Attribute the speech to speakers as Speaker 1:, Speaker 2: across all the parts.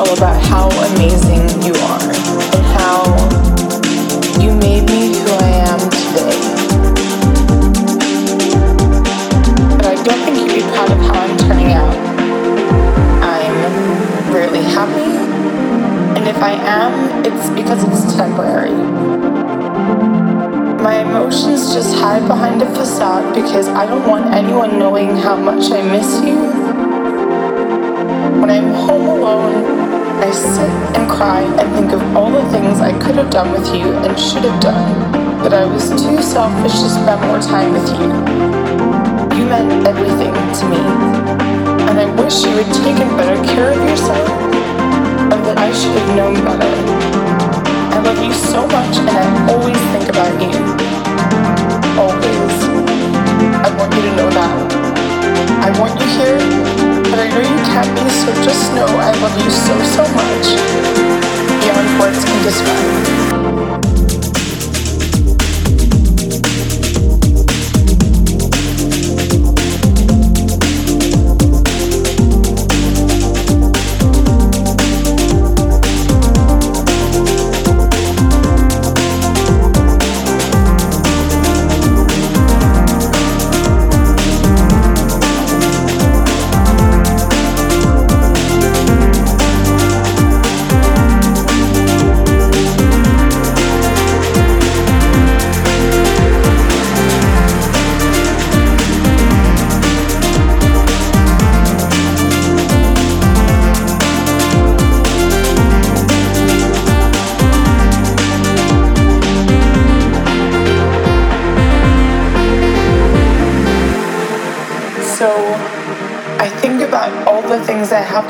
Speaker 1: All about how amazing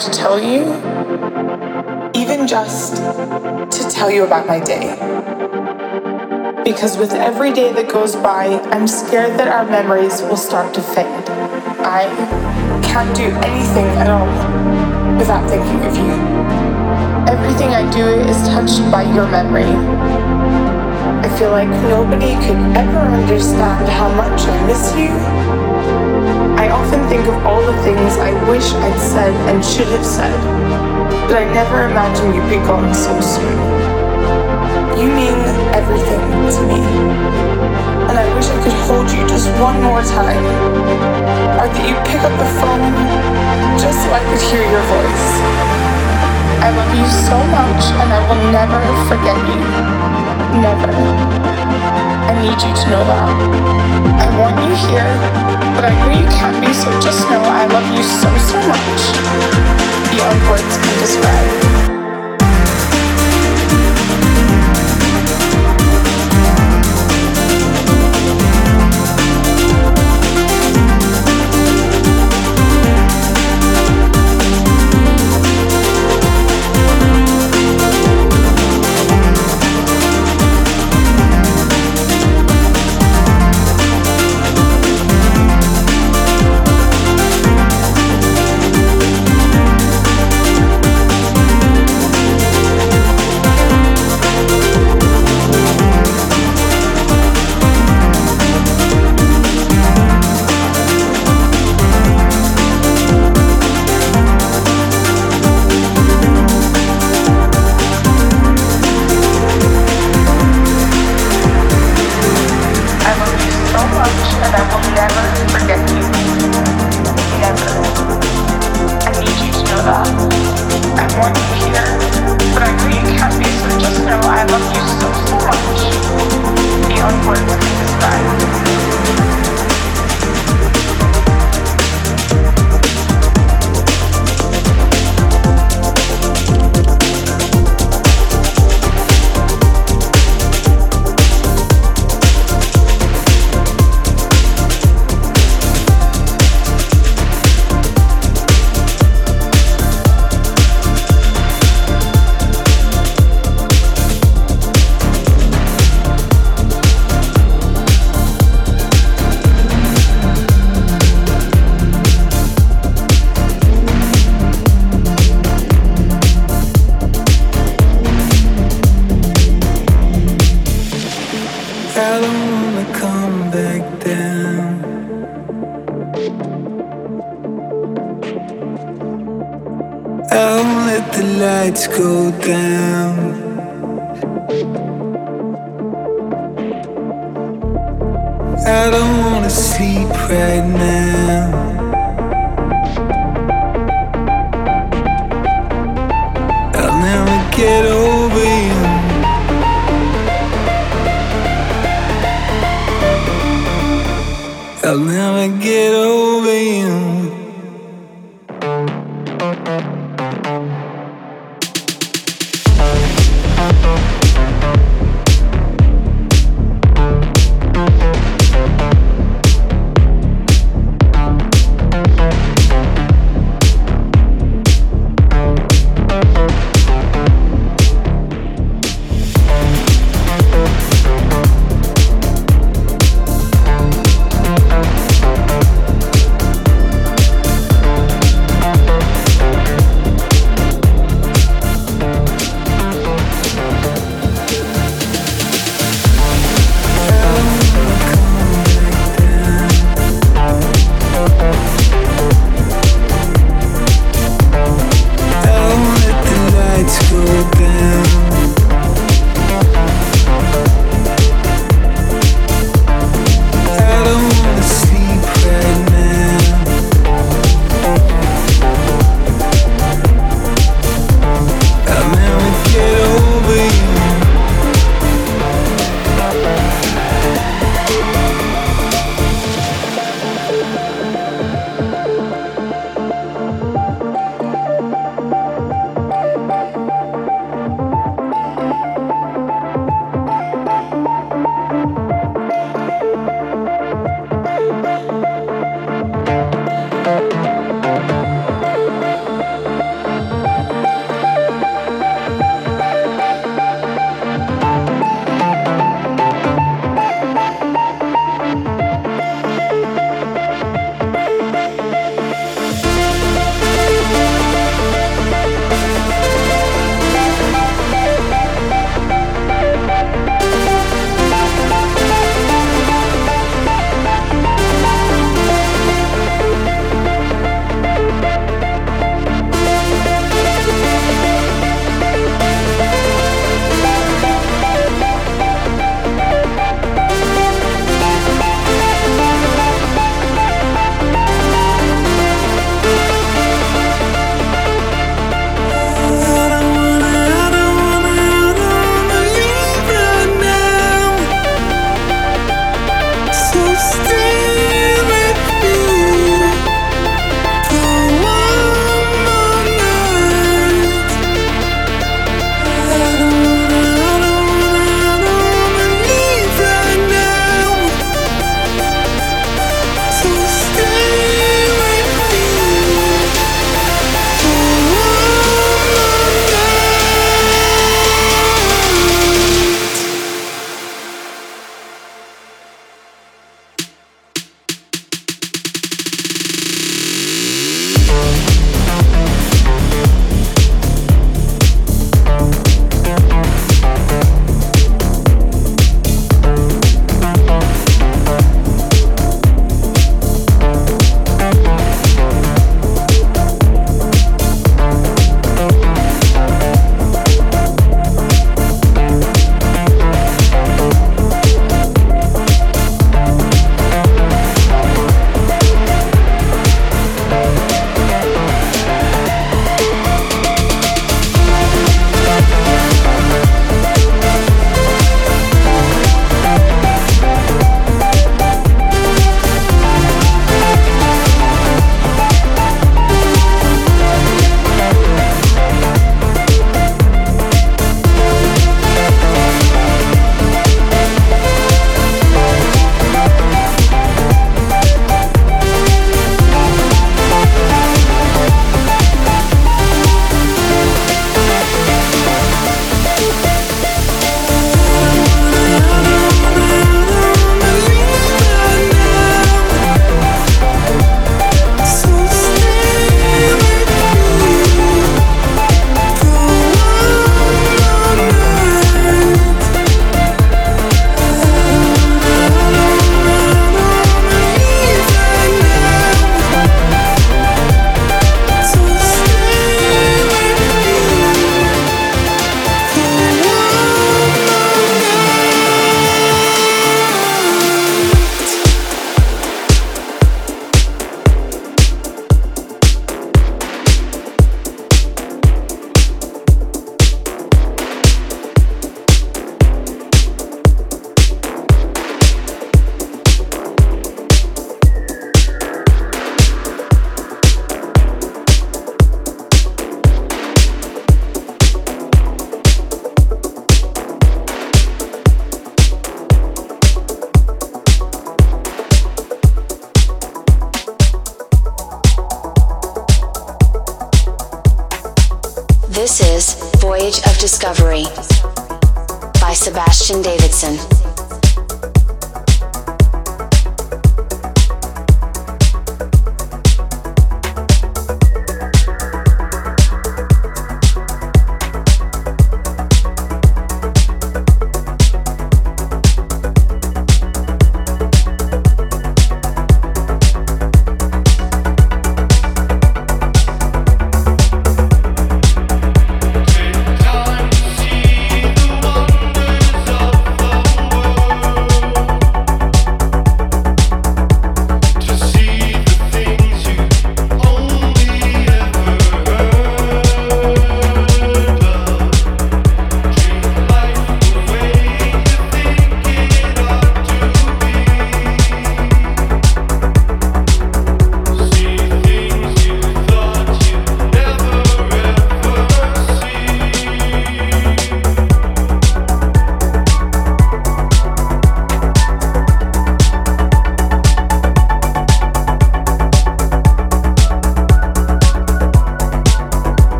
Speaker 1: to tell you, even just to tell you about my day. Because with every day that goes by, I'm scared that our memories will start to fade. I can't do anything at all without thinking of you. Everything I do is touched by your memory. I feel like nobody could ever understand how much I miss you I often think of all the things I wish I'd said and should have said, but I never imagined you'd be gone so soon. You mean everything to me, and I wish I could hold you just one more time, or that you'd pick up the phone just so I could hear your voice. I love you so much, and I will never forget you. Never. I need you to know that. I want you here but I know you can't be, so just know I love you so, so much. Beyond words can describe.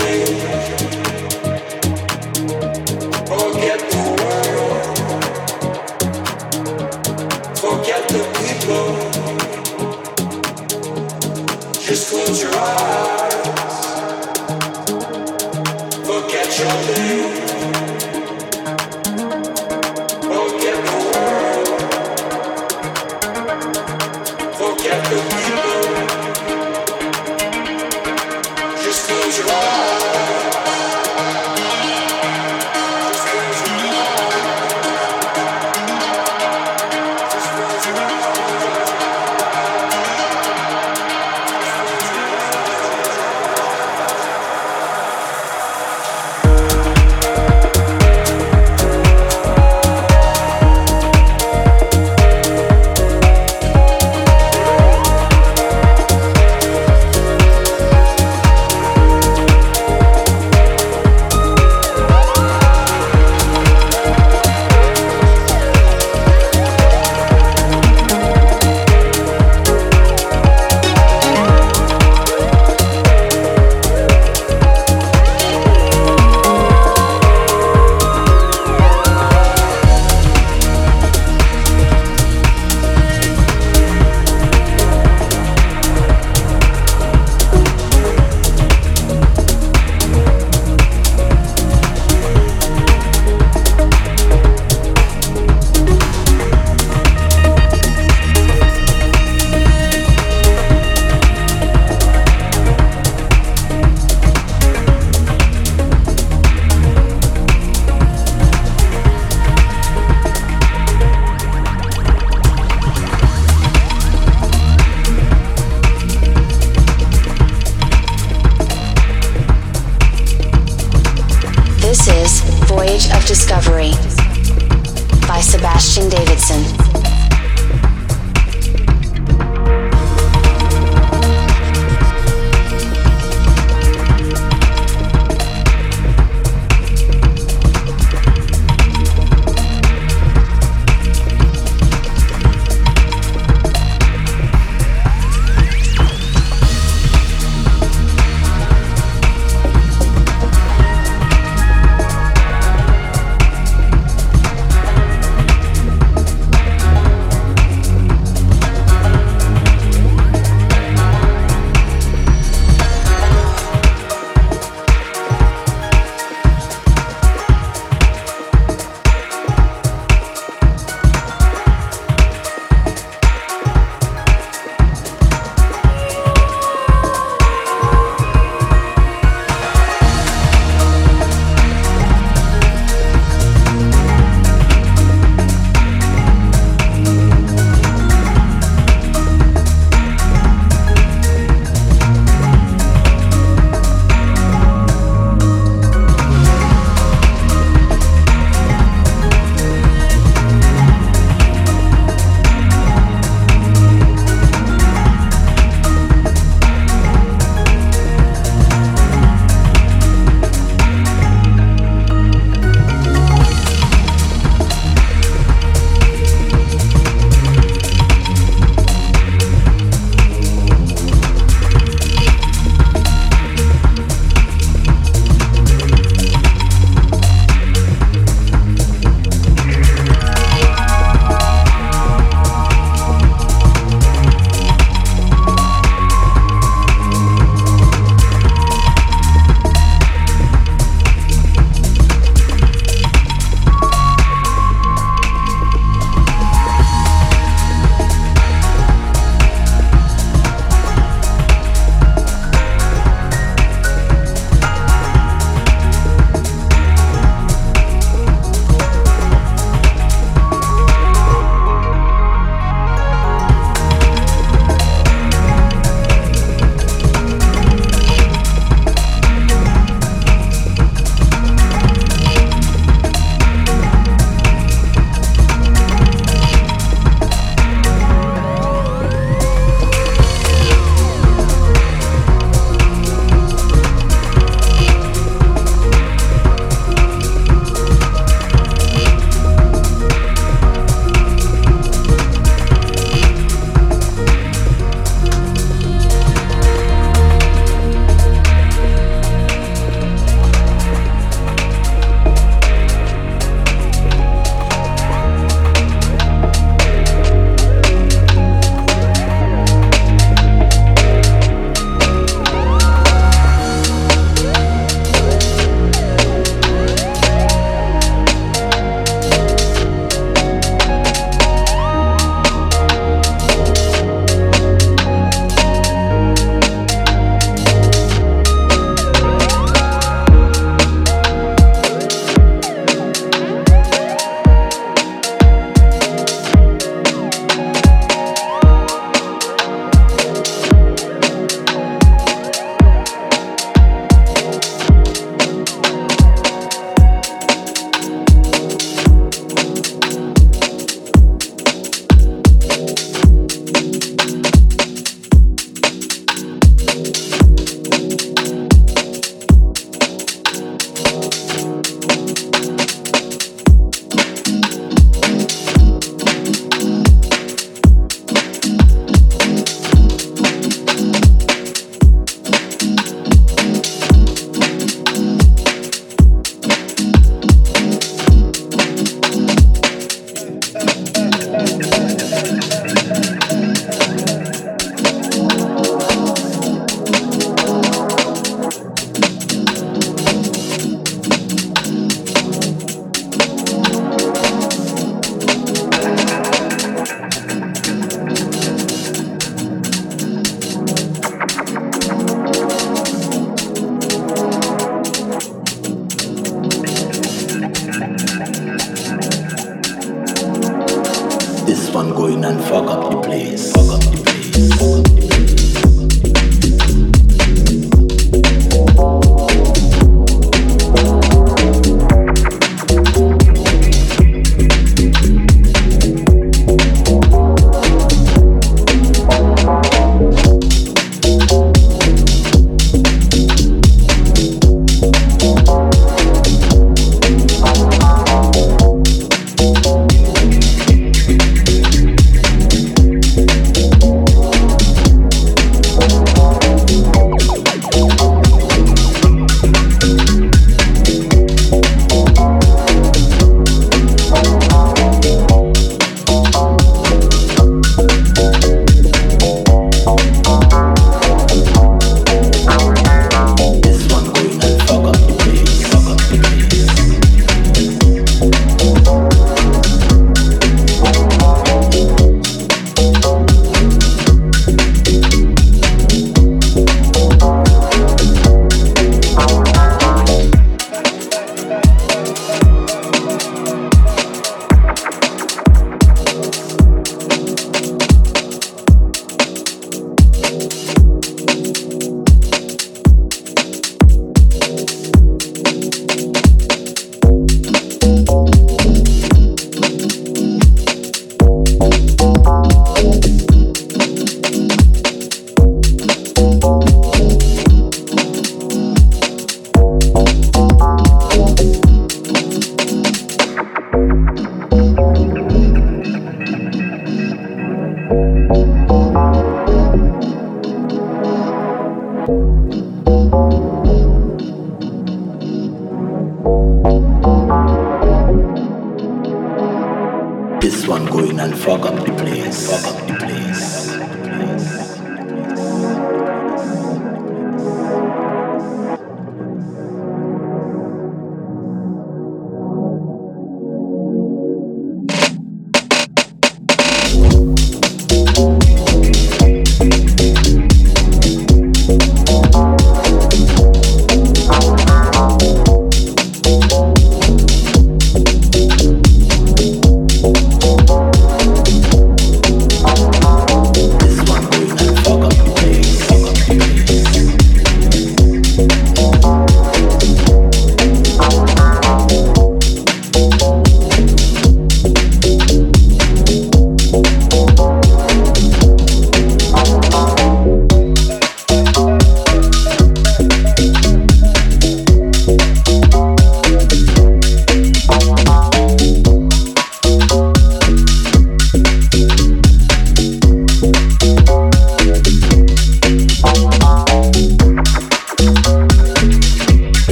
Speaker 2: say Discovery by Sebastian Davidson.